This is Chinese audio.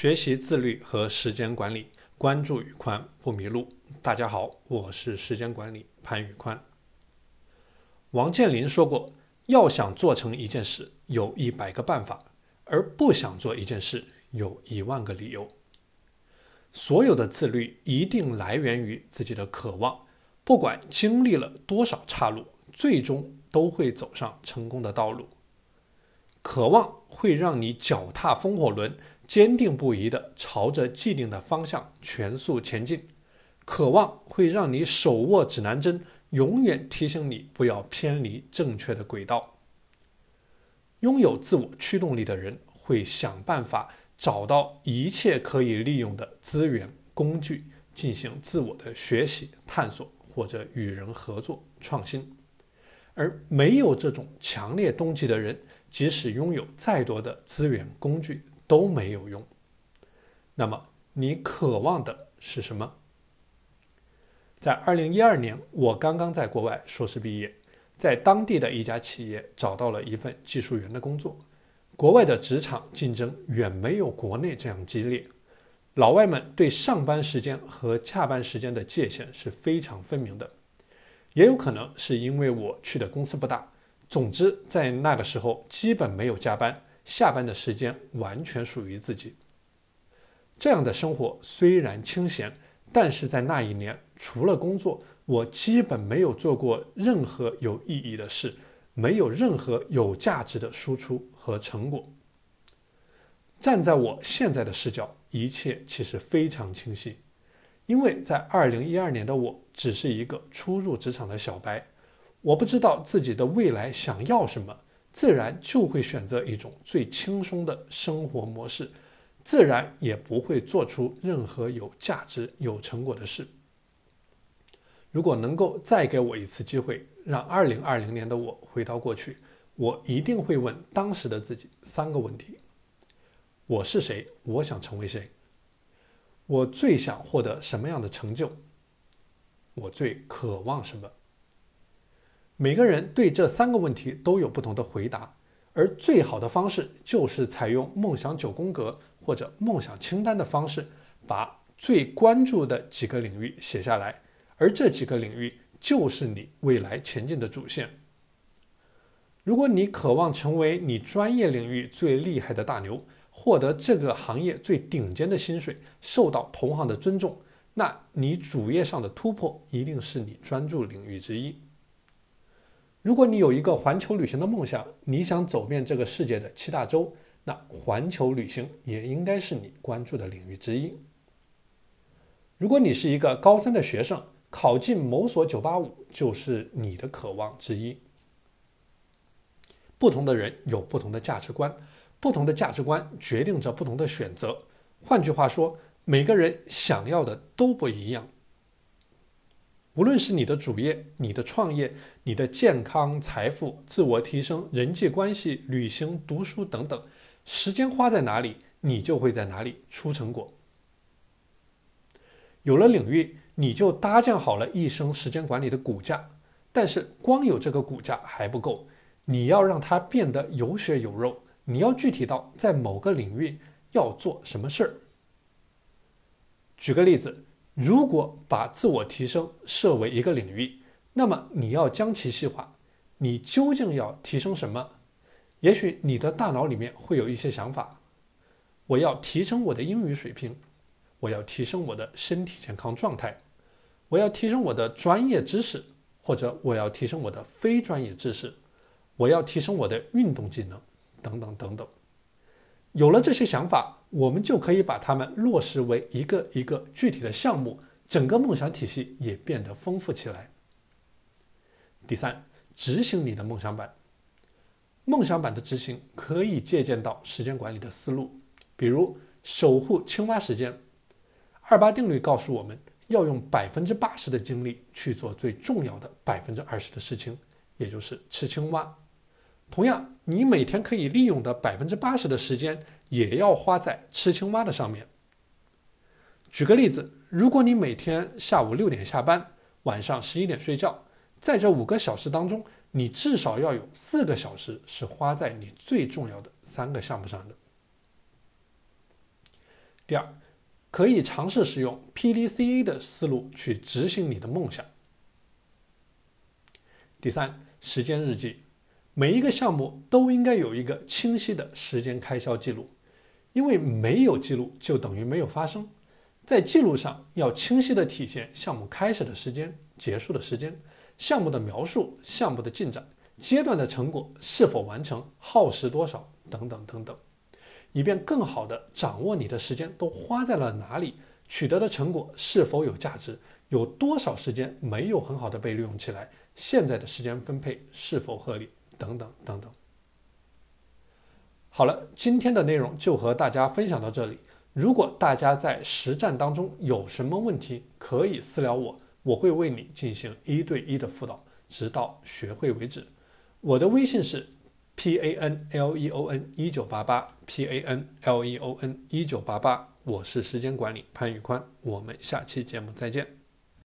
学习自律和时间管理，关注宇宽不迷路。大家好，我是时间管理潘宇宽。王健林说过，要想做成一件事，有一百个办法；而不想做一件事，有一万个理由。所有的自律一定来源于自己的渴望，不管经历了多少岔路，最终都会走上成功的道路。渴望会让你脚踏风火轮。坚定不移地朝着既定的方向全速前进，渴望会让你手握指南针，永远提醒你不要偏离正确的轨道。拥有自我驱动力的人会想办法找到一切可以利用的资源工具，进行自我的学习探索或者与人合作创新。而没有这种强烈动机的人，即使拥有再多的资源工具。都没有用。那么你渴望的是什么？在二零一二年，我刚刚在国外硕士毕业，在当地的一家企业找到了一份技术员的工作。国外的职场竞争远没有国内这样激烈，老外们对上班时间和下班时间的界限是非常分明的。也有可能是因为我去的公司不大，总之在那个时候基本没有加班。下班的时间完全属于自己。这样的生活虽然清闲，但是在那一年，除了工作，我基本没有做过任何有意义的事，没有任何有价值的输出和成果。站在我现在的视角，一切其实非常清晰，因为在二零一二年的我只是一个初入职场的小白，我不知道自己的未来想要什么。自然就会选择一种最轻松的生活模式，自然也不会做出任何有价值、有成果的事。如果能够再给我一次机会，让2020年的我回到过去，我一定会问当时的自己三个问题：我是谁？我想成为谁？我最想获得什么样的成就？我最渴望什么？每个人对这三个问题都有不同的回答，而最好的方式就是采用梦想九宫格或者梦想清单的方式，把最关注的几个领域写下来，而这几个领域就是你未来前进的主线。如果你渴望成为你专业领域最厉害的大牛，获得这个行业最顶尖的薪水，受到同行的尊重，那你主业上的突破一定是你专注领域之一。如果你有一个环球旅行的梦想，你想走遍这个世界的七大洲，那环球旅行也应该是你关注的领域之一。如果你是一个高三的学生，考进某所985就是你的渴望之一。不同的人有不同的价值观，不同的价值观决定着不同的选择。换句话说，每个人想要的都不一样。无论是你的主业、你的创业、你的健康、财富、自我提升、人际关系、旅行、读书等等，时间花在哪里，你就会在哪里出成果。有了领域，你就搭建好了一生时间管理的骨架。但是，光有这个骨架还不够，你要让它变得有血有肉。你要具体到在某个领域要做什么事儿。举个例子。如果把自我提升设为一个领域，那么你要将其细化。你究竟要提升什么？也许你的大脑里面会有一些想法：我要提升我的英语水平，我要提升我的身体健康状态，我要提升我的专业知识，或者我要提升我的非专业知识，我要提升我的运动技能，等等等等。有了这些想法，我们就可以把它们落实为一个一个具体的项目，整个梦想体系也变得丰富起来。第三，执行你的梦想版。梦想版的执行可以借鉴到时间管理的思路，比如守护青蛙时间。二八定律告诉我们要用百分之八十的精力去做最重要的百分之二十的事情，也就是吃青蛙。同样，你每天可以利用的百分之八十的时间，也要花在吃青蛙的上面。举个例子，如果你每天下午六点下班，晚上十一点睡觉，在这五个小时当中，你至少要有四个小时是花在你最重要的三个项目上的。第二，可以尝试使用 PDCA 的思路去执行你的梦想。第三，时间日记，每一个项目都应该有一个清晰的时间开销记录，因为没有记录就等于没有发生。在记录上要清晰地体现项目开始的时间、结束的时间、项目的描述、项目的进展、阶段的成果是否完成、耗时多少等等等等。以便更好地掌握你的时间都花在了哪里，取得的成果是否有价值，有多少时间没有很好的被利用起来，现在的时间分配是否合理，等等等等。好了，今天的内容就和大家分享到这里。如果大家在实战当中有什么问题，可以私聊我，我会为你进行一对一的辅导，直到学会为止。我的微信是。P A N L E O N 一九八八，P A N L E O N 一九八八，我是时间管理潘宇宽，我们下期节目再见。